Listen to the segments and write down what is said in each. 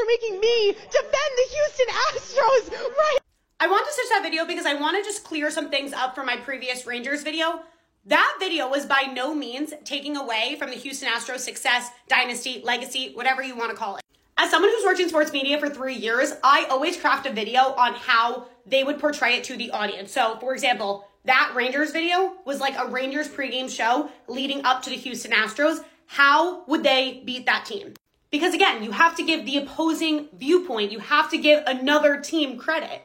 are making me defend the Houston Astros, right? I want to switch that video because I want to just clear some things up from my previous Rangers video. That video was by no means taking away from the Houston Astros success, dynasty, legacy, whatever you want to call it. As someone who's worked in sports media for three years, I always craft a video on how they would portray it to the audience. So, for example, that Rangers video was like a Rangers pregame show leading up to the Houston Astros. How would they beat that team? Because again, you have to give the opposing viewpoint, you have to give another team credit.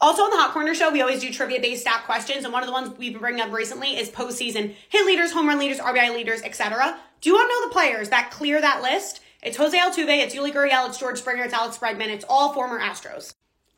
Also on the Hot Corner Show, we always do trivia based stat questions, and one of the ones we've been bringing up recently is postseason hit leaders, home run leaders, RBI leaders, etc. Do you want to know the players that clear that list? It's Jose Altuve, it's Yuli Gurriel, it's George Springer, it's Alex Bregman, it's all former Astros.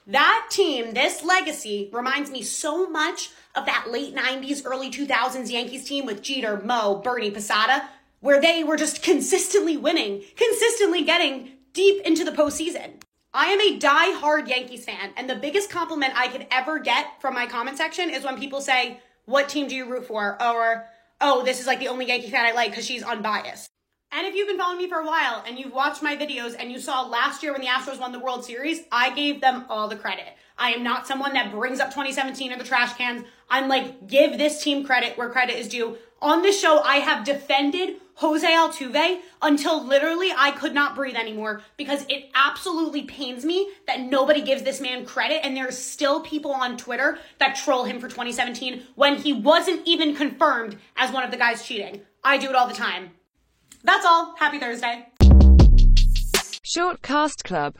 That team, this legacy, reminds me so much of that late 90s, early 2000s Yankees team with Jeter, Mo, Bernie, Posada, where they were just consistently winning, consistently getting deep into the postseason. I am a die-hard Yankees fan, and the biggest compliment I could ever get from my comment section is when people say, What team do you root for? Or, Oh, this is like the only Yankee fan I like because she's unbiased. And if you've been following me for a while and you've watched my videos and you saw last year when the Astros won the World Series, I gave them all the credit. I am not someone that brings up 2017 or the trash cans. I'm like, give this team credit where credit is due. On this show, I have defended Jose Altuve until literally I could not breathe anymore because it absolutely pains me that nobody gives this man credit and there's still people on Twitter that troll him for 2017 when he wasn't even confirmed as one of the guys cheating. I do it all the time. That's all. Happy Thursday. Short Cast Club